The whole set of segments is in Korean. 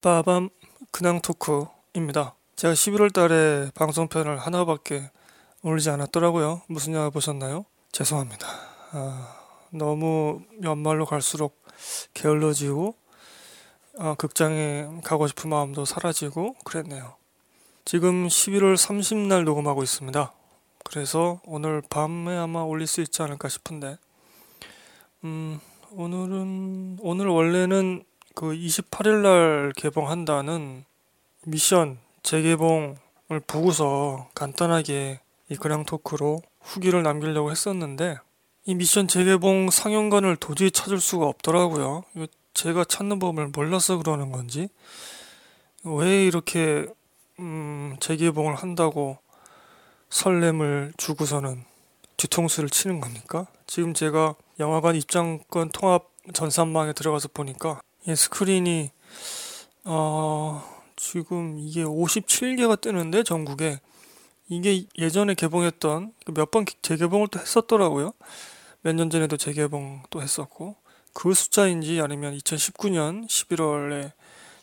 빠밤 그냥 토크입니다. 제가 11월 달에 방송편을 하나밖에 올리지 않았더라고요. 무슨 영화 보셨나요? 죄송합니다. 아, 너무 연말로 갈수록 게을러지고 아, 극장에 가고 싶은 마음도 사라지고 그랬네요. 지금 11월 30날 녹음하고 있습니다. 그래서 오늘 밤에 아마 올릴 수 있지 않을까 싶은데 음, 오늘은 오늘 원래는 그 28일 날 개봉한다는 미션 재개봉을 보고서 간단하게 이 그냥 토크로 후기를 남기려고 했었는데 이 미션 재개봉 상영관을 도저히 찾을 수가 없더라고요. 제가 찾는 법을 몰라서 그러는 건지 왜 이렇게 음, 재개봉을 한다고 설렘을 주고서는 뒤통수를 치는 겁니까? 지금 제가 영화관 입장권 통합 전산망에 들어가서 보니까 예, 스크린이 어, 지금 이게 57개가 뜨는데 전국에 이게 예전에 개봉했던 그 몇번 재개봉을 또 했었더라고요. 몇 년 전에도 재개봉 또 했었고 그 숫자인지 아니면 2019년 11월에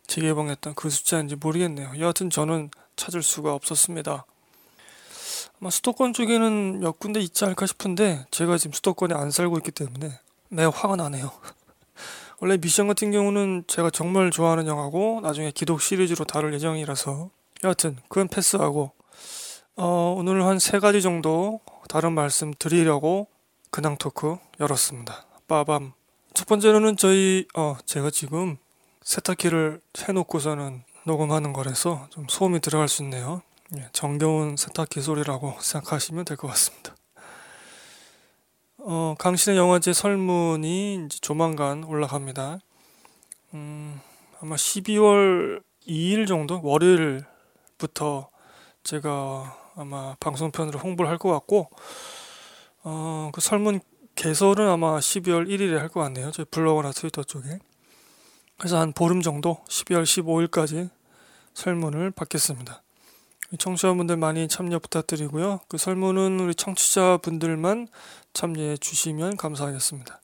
재개봉했던 그 숫자인지 모르겠네요. 여하튼 저는 찾을 수가 없었습니다. 아마 수도권 쪽에는 몇 군데 있지 않을까 싶은데 제가 지금 수도권에 안 살고 있기 때문에 매우 화가 나네요. 원래 미션 같은 경우는 제가 정말 좋아하는 영화고 나중에 기독 시리즈로 다룰 예정이라서 여하튼 그건 패스하고 어, 오늘 한 세 가지 정도 다른 말씀 드리려고 근황 토크 열었습니다. 빠밤. 첫 번째로는 저희 어, 제가 지금 세탁기를 해놓고서는 녹음하는 거라서 좀 소음이 들어갈 수 있네요. 예, 정겨운 세탁기 소리라고 생각하시면 될 것 같습니다. 어, 강신의 영화제 설문이 조만간 올라갑니다. 음, 아마 12월 2일 정도 월요일부터 제가 아마 방송편으로 홍보를 할 것 같고 어, 그 설문 개설은 아마 12월 1일에 할 것 같네요. 저희 블로그나 트위터 쪽에. 그래서 한 보름 정도 12월 15일까지 설문을 받겠습니다. 청취자분들 많이 참여 부탁드리고요. 그 설문은 우리 청취자분들만 참여해 주시면 감사하겠습니다.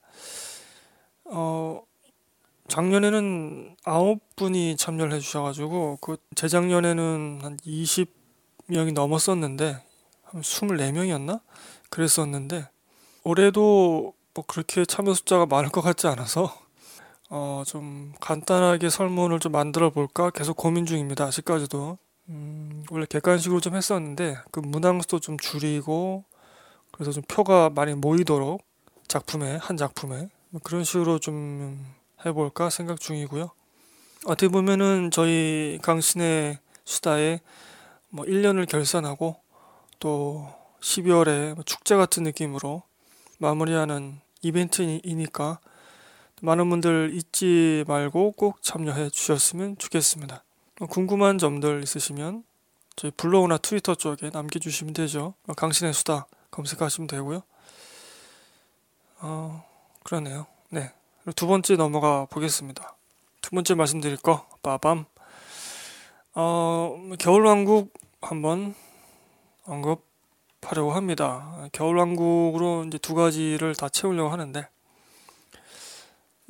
어, 작년에는 9분이 참여를 해 주셔가지고, 그 재작년에는 한 20명이 넘었었는데, 한 24명이었나? 그랬었는데, 올해도 뭐 그렇게 참여 숫자가 많을 것 같지 않아서, 어, 좀 간단하게 설문을 좀 만들어 볼까 계속 고민 중입니다. 아직까지도. 음, 원래 객관식으로 좀 했었는데, 그 문항수도 좀 줄이고, 그래서 좀 표가 많이 모이도록 작품에 한 작품에 뭐 그런 식으로 좀 해볼까 생각 중이고요. 어떻게 보면은 저희 강신의 수다에 뭐 1년을 결산하고 또 12월에 뭐 축제 같은 느낌으로 마무리하는 이벤트이니까 많은 분들 잊지 말고 꼭 참여해 주셨으면 좋겠습니다. 뭐 궁금한 점들 있으시면 저희 블로그나 트위터 쪽에 남겨주시면 되죠. 강신의 수다 검색하시면 되고요. 어, 그러네요. 네. 두 번째 넘어가 보겠습니다. 두 번째 말씀드릴 거, 빠밤. 어, 겨울왕국 한번 언급하려고 합니다. 겨울왕국으로 이제 두 가지를 다 채우려고 하는데,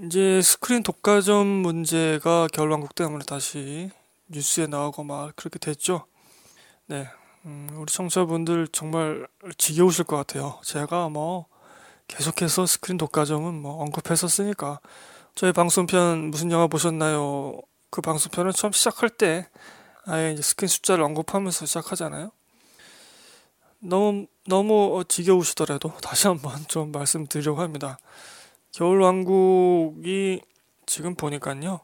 이제 스크린 독과점 문제가 겨울왕국 때문에 다시 뉴스에 나오고 막 그렇게 됐죠. 네. 음, 우리 청취자분들 정말 지겨우실 것 같아요. 제가 뭐 계속해서 스크린 독과점은 뭐 언급했었으니까 저희 방송편 무슨 영화 보셨나요? 그 방송편은 처음 시작할 때 아예 이제 스크린 숫자를 언급하면서 시작하잖아요. 너무 너무 지겨우시더라도 다시 한번 좀 말씀드리려고 합니다. 겨울왕국이 지금 보니까요.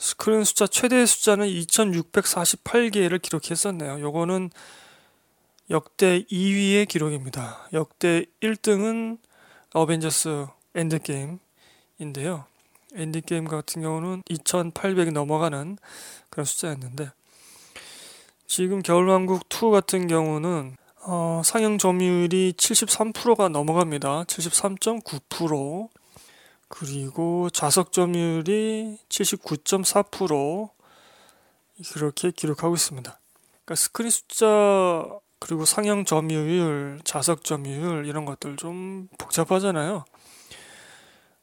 스크린 숫자 최대 숫자는 2648개를 기록했었네요. 요거는 역대 2위의 기록입니다. 역대 1등은 어벤져스 엔드게임인데요. 엔드게임 같은 경우는 2800이 넘어가는 그런 숫자였는데 지금 겨울왕국 2 같은 경우는 어, 상영 점유율이 73%가 넘어갑니다. 73.9% 그리고 좌석 점유율이 79.4% 그렇게 기록하고 있습니다. 그러니까 스크린 숫자 그리고 상영 점유율, 좌석 점유율 이런 것들 좀 복잡하잖아요.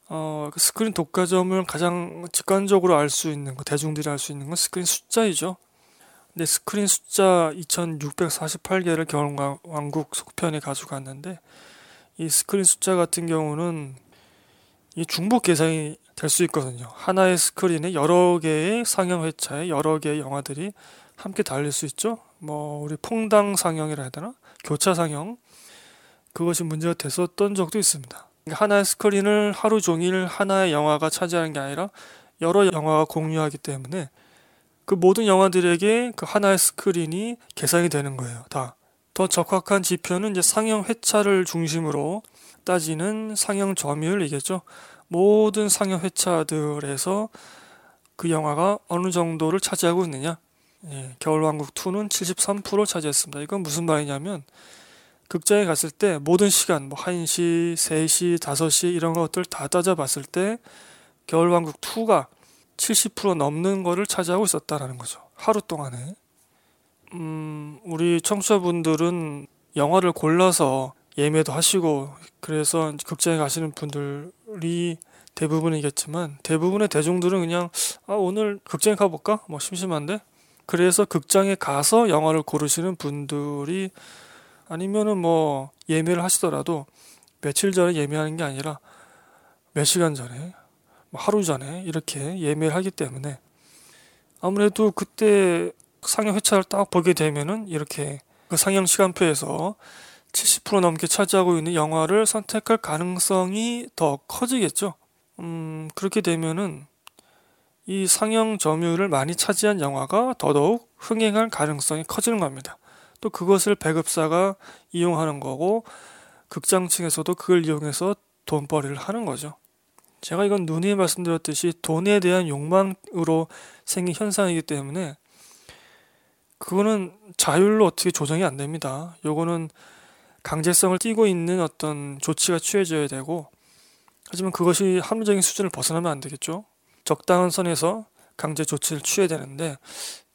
어, 그 스크린 독과점을 가장 직관적으로 알 수 있는 거, 대중들이 알 수 있는 건 스크린 숫자이죠. 근데 스크린 숫자 2648개를 겨울왕국 속편에 가져갔는데 이 스크린 숫자 같은 경우는 이 중복 계산이 될 수 있거든요. 하나의 스크린에 여러 개의 상영 회차에 여러 개의 영화들이 함께 달릴 수 있죠. 뭐 우리 퐁당 상영이라 해야 되나? 교차 상영 그것이 문제가 됐었던 적도 있습니다. 그러니까 하나의 스크린을 하루 종일 하나의 영화가 차지하는 게 아니라 여러 영화가 공유하기 때문에 그 모든 영화들에게 그 하나의 스크린이 계산이 되는 거예요. 다. 더 적확한 지표는 이제 상영 회차를 중심으로 따지는 상영 점유율이겠죠. 모든 상영 회차들에서 그 영화가 어느 정도를 차지하고 있느냐. 예, 겨울왕국 2는 73% 차지했습니다. 이건 무슨 말이냐면 극장에 갔을 때 모든 시간 뭐 1시, 3시, 5시 이런 것들 다 따져봤을 때 겨울왕국 2가 70% 넘는 거를 차지하고 있었다라는 거죠. 하루 동안에. 음, 우리 청취자분들은 영화를 골라서 예매도 하시고 그래서 극장에 가시는 분들이 대부분이겠지만 대부분의 대중들은 그냥 아 오늘 극장에 가볼까? 뭐 심심한데 그래서 극장에 가서 영화를 고르시는 분들이 아니면은 뭐 예매를 하시더라도 며칠 전에 예매하는 게 아니라 몇 시간 전에 뭐 하루 전에 이렇게 예매를 하기 때문에 아무래도 그때 상영 회차를 딱 보게 되면은 이렇게 그 상영 시간표에서 70% 넘게 차지하고 있는 영화를 선택할 가능성이 더 커지겠죠. 음, 그렇게 되면은 이 상영 점유율을 많이 차지한 영화가 더더욱 흥행할 가능성이 커지는 겁니다. 또 그것을 배급사가 이용하는 거고 극장 층에서도 그걸 이용해서 돈벌이를 하는 거죠. 제가 이건 누누이 말씀드렸듯이 돈에 대한 욕망으로 생긴 현상이기 때문에 그거는 자율로 어떻게 조정이 안 됩니다. 요거는 강제성을 띠고 있는 어떤 조치가 취해져야 되고 하지만 그것이 합리적인 수준을 벗어나면 안 되겠죠. 적당한 선에서 강제 조치를 취해야 되는데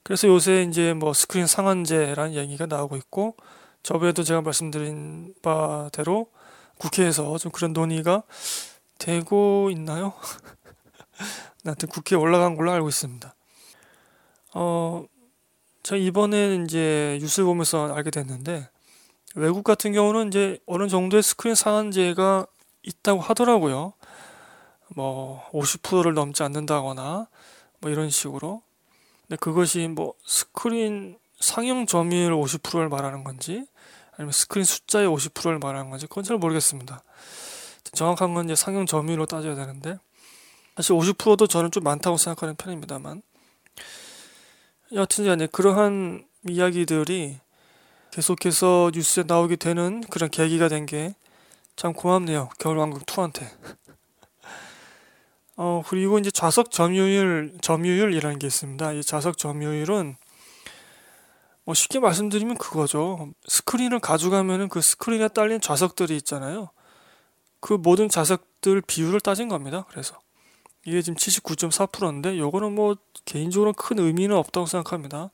그래서 요새 이제 뭐 스크린 상한제라는 얘기가 나오고 있고 저번에도 제가 말씀드린 바대로 국회에서 좀 그런 논의가 되고 있나요? 나한테 국회에 올라간 걸로 알고 있습니다. 어, 제가 이번에 이제 뉴스를 보면서 알게 됐는데 외국 같은 경우는 이제 어느 정도의 스크린 상한제가 있다고 하더라고요. 뭐 50%를 넘지 않는다거나 뭐 이런 식으로. 근데 그것이 뭐 스크린 상영 점유율 50%를 말하는 건지 아니면 스크린 숫자의 50%를 말하는 건지 그건 잘 모르겠습니다. 정확한 건 이제 상영 점유율로 따져야 되는데 사실 50%도 저는 좀 많다고 생각하는 편입니다만 여튼 간에 그러한 이야기들이 계속해서 뉴스에 나오게 되는 그런 계기가 된 게 참 고맙네요. 겨울왕국 2한테. 어, 그리고 이제 좌석 점유율, 점유율이라는 게 있습니다. 이 좌석 점유율은 뭐 쉽게 말씀드리면 그거죠. 스크린을 가져가면은 그 스크린에 딸린 좌석들이 있잖아요. 그 모든 좌석들 비율을 따진 겁니다. 그래서 이게 지금 79.4%인데 요거는 뭐 개인적으로 큰 의미는 없다고 생각합니다.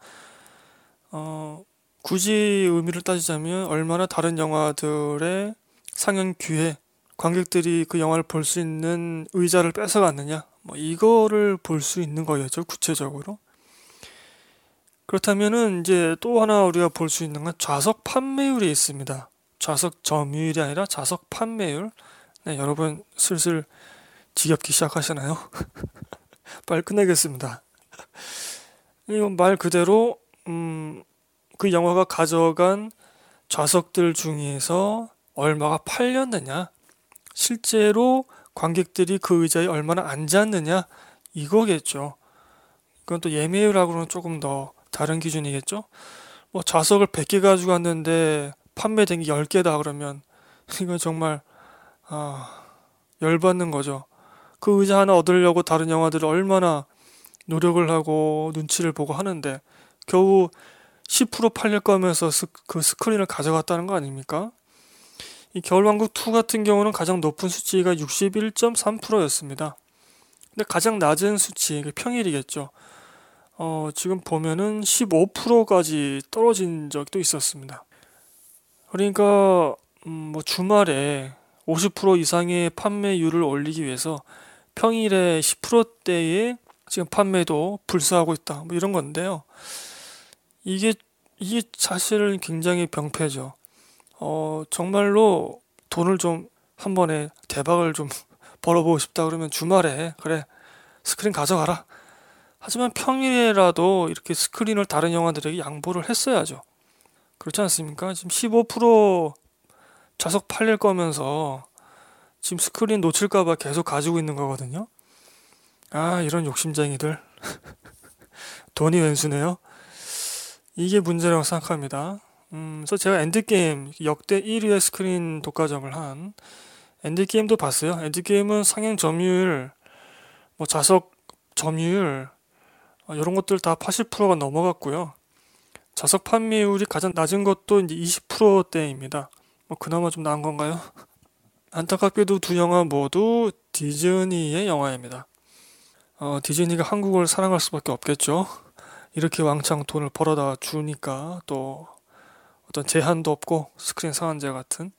어, 굳이 의미를 따지자면 얼마나 다른 영화들의 상영 기회, 관객들이 그 영화를 볼 수 있는 의자를 뺏어갔느냐, 뭐 이거를 볼 수 있는 거였죠, 구체적으로. 그렇다면은 이제 또 하나 우리가 볼 수 있는 건 좌석 판매율이 있습니다. 좌석 점유율이 아니라 좌석 판매율. 네, 여러분 슬슬 지겹기 시작하시나요? 빨리 끝내겠습니다. 이건 말 그대로 음, 그 영화가 가져간 좌석들 중에서 얼마가 팔렸느냐, 실제로 관객들이 그 의자에 얼마나 앉았느냐, 이거겠죠. 그건 또 예매율하고는 조금 더 다른 기준이겠죠. 뭐 좌석을 100개 가지고 왔는데 판매된 게 10개다 그러면 이건 정말 아, 열받는 거죠. 그 의자 하나 얻으려고 다른 영화들을 얼마나 노력을 하고 눈치를 보고 하는데 겨우 10% 팔릴 거면서 스, 그 스크린을 가져갔다는 거 아닙니까? 이 겨울왕국 2 같은 경우는 가장 높은 수치가 61.3%였습니다. 근데 가장 낮은 수치, 평일이겠죠. 어, 지금 보면은 15%까지 떨어진 적도 있었습니다. 그러니까 음, 뭐 주말에 50% 이상의 판매율을 올리기 위해서 평일에 10%대의 지금 판매도 불사하고 있다. 뭐 이런 건데요. 이게 이게 사실 굉장히 병폐죠. 어, 정말로 돈을 좀 한 번에 대박을 좀 벌어보고 싶다 그러면 주말에 그래 스크린 가져가라. 하지만 평일에라도 이렇게 스크린을 다른 영화들에게 양보를 했어야죠. 그렇지 않습니까? 지금 15% 좌석 팔릴 거면서 지금 스크린 놓칠까봐 계속 가지고 있는 거거든요. 아, 이런 욕심쟁이들. 돈이 웬수네요. 이게 문제라고 생각합니다. 음, 그래서 제가 엔드게임 역대 1위의 스크린 독과점을 한 엔드게임도 봤어요. 엔드게임은 상영 점유율, 뭐 좌석 점유율 어, 이런 것들 다 80%가 넘어갔고요. 좌석 판매율이 가장 낮은 것도 이제 20%대입니다. 뭐 그나마 좀 나은 건가요? 안타깝게도 두 영화 모두 디즈니의 영화입니다. 어, 디즈니가 한국을 사랑할 수밖에 없겠죠. 이렇게 왕창 돈을 벌어다 주니까 또 어떤 제한도 없고 스크린 상한제 같은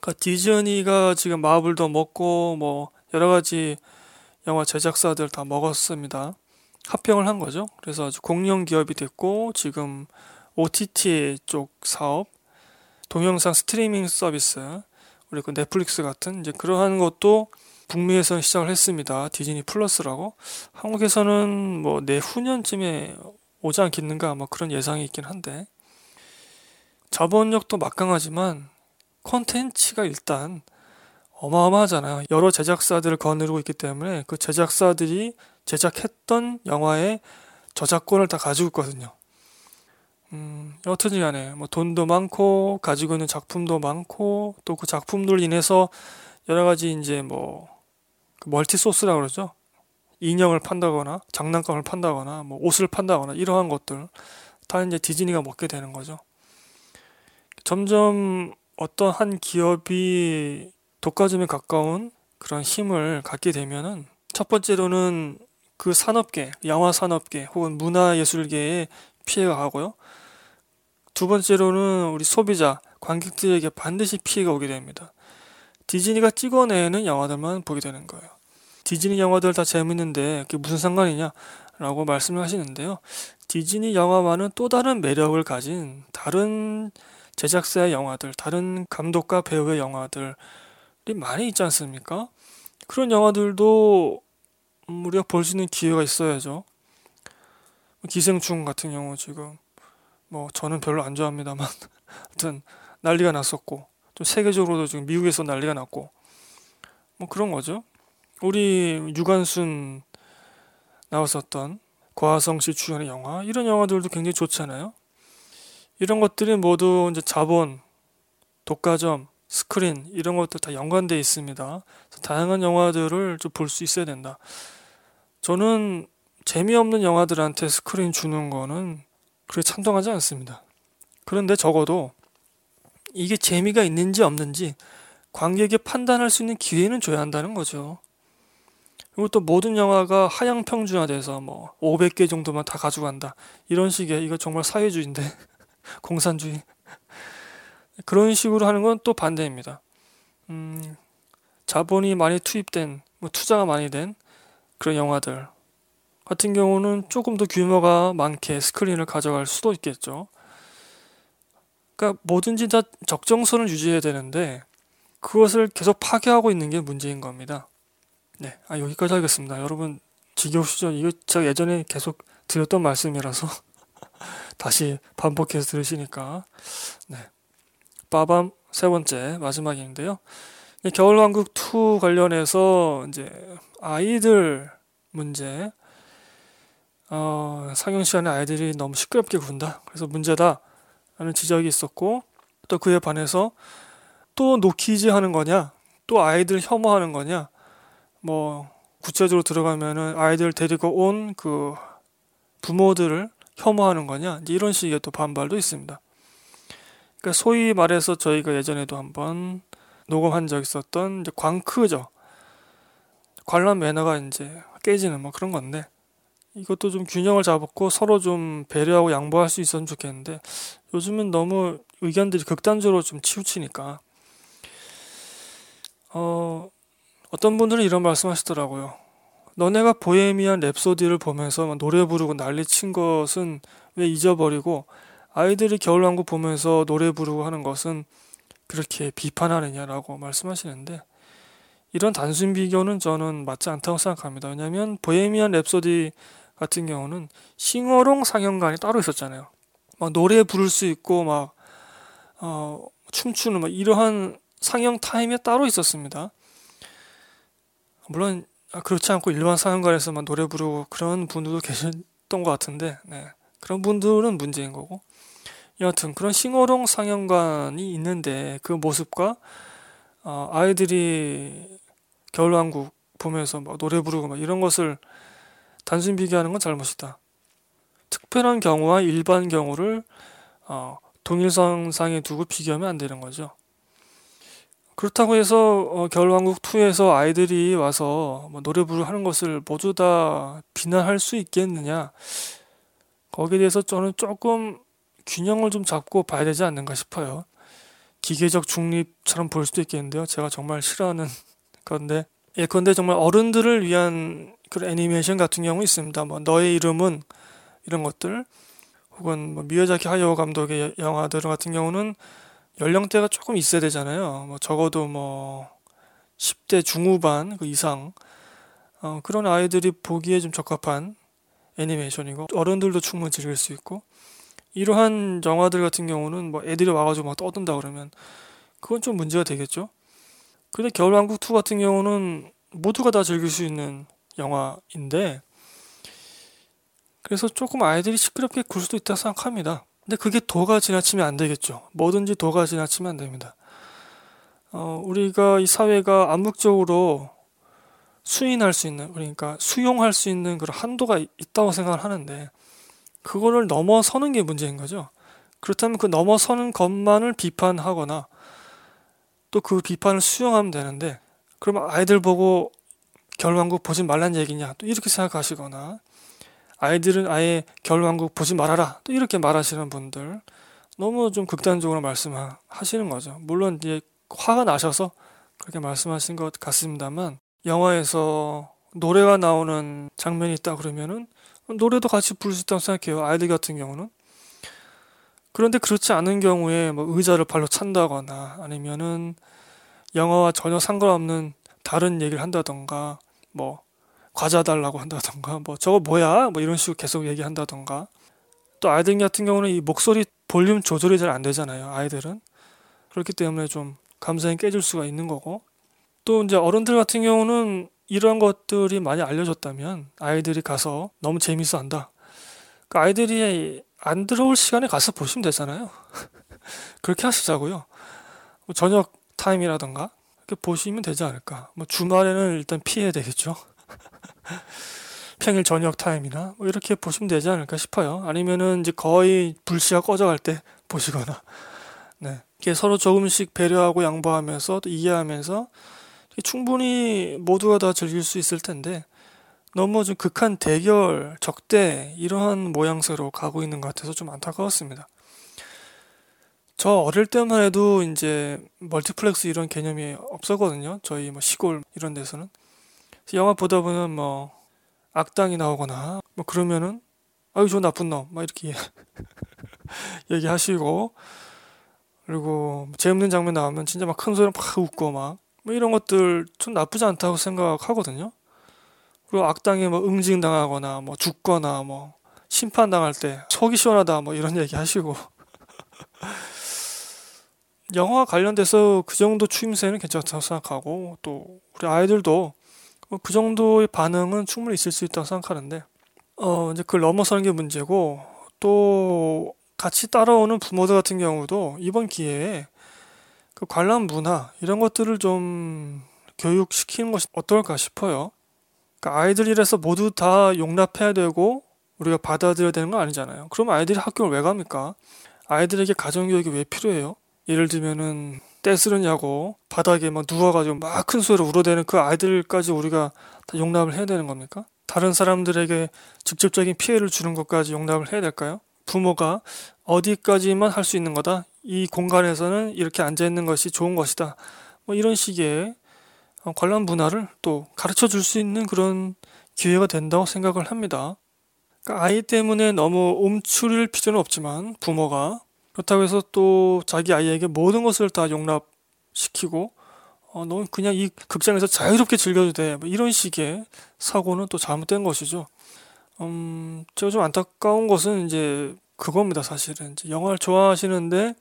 그러니까 디즈니가 지금 마블도 먹고 뭐 여러 가지 영화 제작사들 다 먹었습니다. 합병을 한 거죠. 그래서 아주 공룡 기업이 됐고 지금 OTT 쪽 사업, 동영상 스트리밍 서비스, 우리 그 넷플릭스 같은 이제 그러한 것도 북미에서 시작을 했습니다. 디즈니 플러스라고. 한국에서는 뭐 내후년쯤에 오지 않겠는가 뭐 그런 예상이 있긴 한데 자본력도 막강하지만 콘텐츠가 일단 어마어마하잖아요. 여러 제작사들을 거느리고 있기 때문에 그 제작사들이 제작했던 영화의 저작권을 다 가지고 있거든요. 음, 어떻든 간에 뭐 돈도 많고 가지고 있는 작품도 많고 또 그 작품들 인해서 여러 가지 이제 뭐그 멀티 소스라 그러죠. 인형을 판다거나 장난감을 판다거나 뭐 옷을 판다거나 이러한 것들 다 이제 디즈니가 먹게 되는 거죠. 점점 어떤 한 기업이 독과점에 가까운 그런 힘을 갖게 되면은 첫 번째로는 그 산업계, 영화 산업계 혹은 문화 예술계에 피해가 가고요. 두 번째로는 우리 소비자, 관객들에게 반드시 피해가 오게 됩니다. 디즈니가 찍어내는 영화들만 보게 되는 거예요. 디즈니 영화들 다 재밌는데 그게 무슨 상관이냐? 라고 말씀을 하시는데요. 디즈니 영화와는 또 다른 매력을 가진 다른 제작사의 영화들, 다른 감독과 배우의 영화들이 많이 있지 않습니까? 그런 영화들도 우리가 볼 수 있는 기회가 있어야죠. 기생충 같은 경우 지금 뭐 저는 별로 안 좋아합니다만 하여튼 난리가 났었고 좀 세계적으로도 지금 미국에서 난리가 났고 뭐 그런 거죠. 우리 유관순 나왔었던 고아성 씨 출연의 영화 이런 영화들도 굉장히 좋잖아요. 이런 것들이 모두 이제 자본, 독과점, 스크린 이런 것들 다 연관되어 있습니다. 다양한 영화들을 좀 볼 수 있어야 된다. 저는 재미없는 영화들한테 스크린 주는 거는 그렇게 찬동하지 않습니다. 그런데 적어도 이게 재미가 있는지 없는지 관객이 판단할 수 있는 기회는 줘야 한다는 거죠. 그리고 또 모든 영화가 하향 평준화돼서 뭐 500개 정도만 다 가져간다. 이런 식의 이거 정말 사회주의인데 공산주의. 그런 식으로 하는 건 또 반대입니다. 음, 자본이 많이 투입된, 뭐 투자가 많이 된 그런 영화들 같은 경우는 조금 더 규모가 많게 스크린을 가져갈 수도 있겠죠. 그러니까 뭐든지 다 적정선을 유지해야 되는데 그것을 계속 파괴하고 있는 게 문제인 겁니다. 네, 아, 여기까지 하겠습니다. 여러분 지겨우시죠? 이거 제가 예전에 계속 드렸던 말씀이라서 다시 반복해서 들으시니까 네. 빠밤 세 번째 마지막인데요. 겨울왕국 2 관련해서 이제 아이들 문제 어, 상영 시간에 아이들이 너무 시끄럽게 군다. 그래서 문제다 라는 지적이 있었고 또 그에 반해서 또 노키즈 하는 거냐, 또 아이들 혐오하는 거냐, 뭐 구체적으로 들어가면은 아이들 데리고 온 그 부모들을 혐오하는 거냐 이런 식의 또 반발도 있습니다. 그러니까 소위 말해서 저희가 예전에도 한번 녹음한 적 있었던 이제 광크죠. 관람 매너가 이제 깨지는 뭐 그런 건데 이것도 좀 균형을 잡고 서로 좀 배려하고 양보할 수 있었으면 좋겠는데 요즘은 너무 의견들이 극단적으로 좀 치우치니까 어, 어떤 분들은 이런 말씀 하시더라고요. 너네가 보헤미안 랩소디를 보면서 노래 부르고 난리 친 것은 왜 잊어버리고 아이들이 겨울왕국 보면서 노래 부르고 하는 것은 그렇게 비판하느냐라고 말씀하시는데 이런 단순 비교는 저는 맞지 않다고 생각합니다. 왜냐하면 보헤미안 랩소디 같은 경우는 싱어롱 상영관이 따로 있었잖아요. 막 노래 부를 수 있고 막 어, 춤추는 막 이러한 상영 타임이 따로 있었습니다. 물론 그렇지 않고 일반 상영관에서만 노래 부르고 그런 분들도 계셨던 것 같은데 네. 그런 분들은 문제인 거고 여하튼 그런 싱어롱 상영관이 있는데 그 모습과 어, 아이들이 겨울왕국 보면서 막 노래 부르고 막 이런 것을 단순 비교하는 건 잘못이다. 특별한 경우와 일반 경우를 어, 동일선상에 두고 비교하면 안 되는 거죠. 그렇다고 해서 어, 겨울왕국 2에서 아이들이 와서 뭐 노래 부르고 하는 것을 모두 다 비난할 수 있겠느냐? 거기에 대해서 저는 조금 균형을 좀 잡고 봐야 되지 않는가 싶어요. 기계적 중립처럼 볼 수도 있겠는데요. 제가 정말 싫어하는 건데 예컨대 정말 어른들을 위한 그런 애니메이션 같은 경우 있습니다. 뭐 너의 이름은 이런 것들 혹은 뭐 미야자키 하야오 감독의 영화들 같은 경우는 연령대가 조금 있어야 되잖아요. 뭐 적어도 뭐 10대 중후반 그 이상 어, 그런 아이들이 보기에 좀 적합한 애니메이션이고 어른들도 충분히 즐길 수 있고 이러한 영화들 같은 경우는 뭐 애들이 와가지고 막 떠든다 그러면 그건 좀 문제가 되겠죠. 근데 겨울왕국 2 같은 경우는 모두가 다 즐길 수 있는 영화인데 그래서 조금 아이들이 시끄럽게 굴 수도 있다고 생각합니다. 근데 그게 도가 지나치면 안 되겠죠. 뭐든지 도가 지나치면 안 됩니다. 어, 우리가 이 사회가 암묵적으로 수인할 수 있는 그러니까 수용할 수 있는 그런 한도가 있다고 생각을 하는데 그거를 넘어서는 게 문제인 거죠. 그렇다면 그 넘어서는 것만을 비판하거나 또 그 비판을 수용하면 되는데 그러면 아이들 보고 결왕국 보지 말란 얘기냐 또 이렇게 생각하시거나 아이들은 아예 결왕국 보지 말아라 또 이렇게 말하시는 분들 너무 좀 극단적으로 말씀하시는 거죠. 물론 이제 화가 나셔서 그렇게 말씀하신 것 같습니다만 영화에서 노래가 나오는 장면이 있다 그러면은 노래도 같이 부를 수 있다고 생각해요. 아이들 같은 경우는. 그런데 그렇지 않은 경우에 뭐 의자를 발로 찬다거나 아니면은 영화와 전혀 상관없는 다른 얘기를 한다던가 뭐 과자 달라고 한다던가 뭐 저거 뭐야 뭐 이런 식으로 계속 얘기한다던가 또 아이들 같은 경우는 이 목소리 볼륨 조절이 잘 안 되잖아요 아이들은 그렇기 때문에 좀 감성이 깨질 수가 있는 거고 또 이제 어른들 같은 경우는 이런 것들이 많이 알려졌다면 아이들이 가서 너무 재밌어 한다. 그 아이들이 안 들어올 시간에 가서 보시면 되잖아요. 그렇게 하시자고요. 뭐 저녁 타임이라던가 이렇게 보시면 되지 않을까. 뭐 주말에는 일단 피해야 되겠죠. 평일 저녁 타임이나 뭐 이렇게 보시면 되지 않을까 싶어요. 아니면은 이제 거의 불씨가 꺼져갈 때 보시거나. 네. 이게 서로 조금씩 배려하고 양보하면서 또 이해하면서 충분히 모두가 다 즐길 수 있을 텐데 너무 좀 극한 대결, 적대 이러한 모양새로 가고 있는 것 같아서 좀 안타까웠습니다. 저 어릴 때만 해도 이제 멀티플렉스 이런 개념이 없었거든요. 저희 뭐 시골 이런 데서는 영화 보다 보면 뭐 악당이 나오거나 뭐 그러면은 아유 저 나쁜 놈 막 이렇게 얘기하시고 그리고 재밌는 장면 나오면 진짜 막 큰 소리 막 웃고 막 뭐 이런 것들 좀 나쁘지 않다고 생각하거든요. 그리고 악당에 뭐 응징당하거나 뭐 죽거나 뭐 심판당할 때 속이 시원하다 뭐 이런 얘기 하시고 영화 관련돼서 그 정도 추임새는 괜찮다고 생각하고 또 우리 아이들도 뭐 그 정도의 반응은 충분히 있을 수 있다고 생각하는데 어 이제 그걸 넘어서는 게 문제고 또 같이 따라오는 부모들 같은 경우도 이번 기회에 그 관람 문화 이런 것들을 좀 교육시키는 것이 어떨까 싶어요. 그러니까 아이들이라서 모두 다 용납해야 되고 우리가 받아들여야 되는 건 아니잖아요. 그럼 아이들이 학교를 왜 갑니까? 아이들에게 가정교육이 왜 필요해요? 예를 들면은 떼쓰느냐고 바닥에 막 누워가지고 막 큰 소리로 울어대는 그 아이들까지 우리가 다 용납을 해야 되는 겁니까? 다른 사람들에게 직접적인 피해를 주는 것까지 용납을 해야 될까요? 부모가 어디까지만 할 수 있는 거다. 이 공간에서는 이렇게 앉아 있는 것이 좋은 것이다. 뭐 이런 식의 어, 관람 문화를 또 가르쳐 줄 수 있는 그런 기회가 된다고 생각을 합니다. 그러니까 아이 때문에 너무 움츠릴 필요는 없지만 부모가 그렇다고 해서 또 자기 아이에게 모든 것을 다 용납시키고 어, 너무 그냥 이 극장에서 자유롭게 즐겨도 돼. 뭐 이런 식의 사고는 또 잘못된 것이죠. 음, 제가 좀 안타까운 것은 이제 그겁니다, 사실은. 이제 영화를 좋아하시는데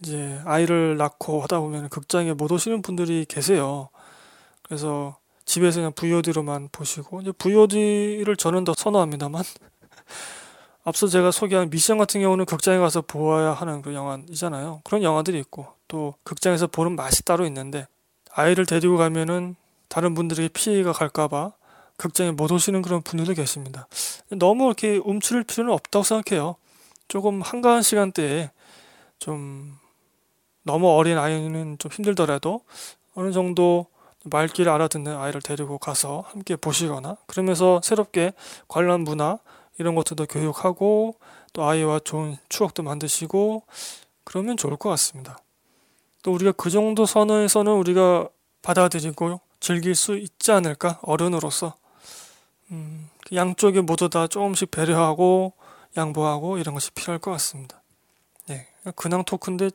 이제 아이를 낳고 하다 보면 극장에 못 오시는 분들이 계세요. 그래서 집에서 그냥 VOD로만 보시고 이제 VOD를 저는 더 선호합니다만 앞서 제가 소개한 미션 같은 경우는 극장에 가서 보아야 하는 그 영화이잖아요. 그런 영화들이 있고 또 극장에서 보는 맛이 따로 있는데 아이를 데리고 가면은 다른 분들에게 피해가 갈까봐 극장에 못 오시는 그런 분들도 계십니다. 너무 이렇게 움츠릴 필요는 없다고 생각해요. 조금 한가한 시간대에 좀 너무 어린 아이는 좀 힘들더라도 어느 정도 말귀를 알아듣는 아이를 데리고 가서 함께 보시거나 그러면서 새롭게 관람 문화 이런 것들도 교육하고 또 아이와 좋은 추억도 만드시고 그러면 좋을 것 같습니다. 또 우리가 그 정도 선에서는 우리가 받아들이고 즐길 수 있지 않을까 어른으로서 음, 양쪽에 모두 다 조금씩 배려하고 양보하고 이런 것이 필요할 것 같습니다. 네, 근황 토크인데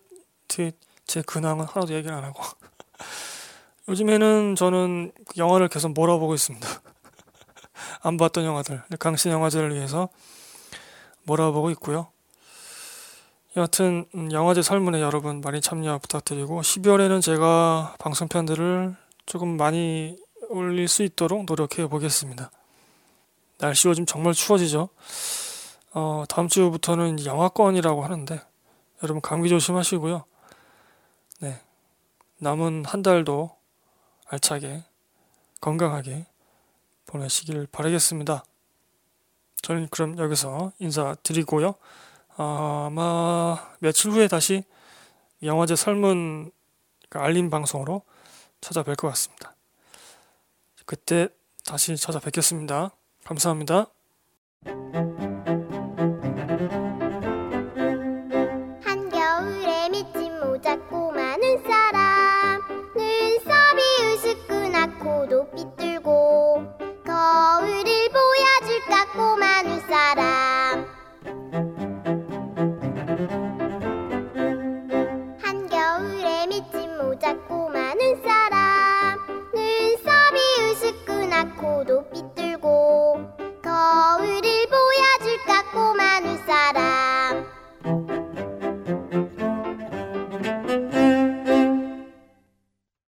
제, 제 근황은 하나도 얘기를 안 하고 요즘에는 저는 영화를 계속 몰아보고 있습니다. 안 봤던 영화들, 강신 영화제를 위해서 몰아보고 있고요. 여하튼 음, 영화제 설문에 여러분 많이 참여 부탁드리고 12월에는 제가 방송편들을 조금 많이 올릴 수 있도록 노력해 보겠습니다. 날씨 요즘 정말 추워지죠. 어, 다음 주부터는 영화권이라고 하는데 여러분 감기 조심하시고요. 네. 남은 한 달도 알차게 건강하게 보내시길 바라겠습니다. 저는 그럼 여기서 인사드리고요. 아마 며칠 후에 다시 영화제 설문 알림 방송으로 찾아뵐 것 같습니다. 그때 다시 찾아뵙겠습니다. 감사합니다.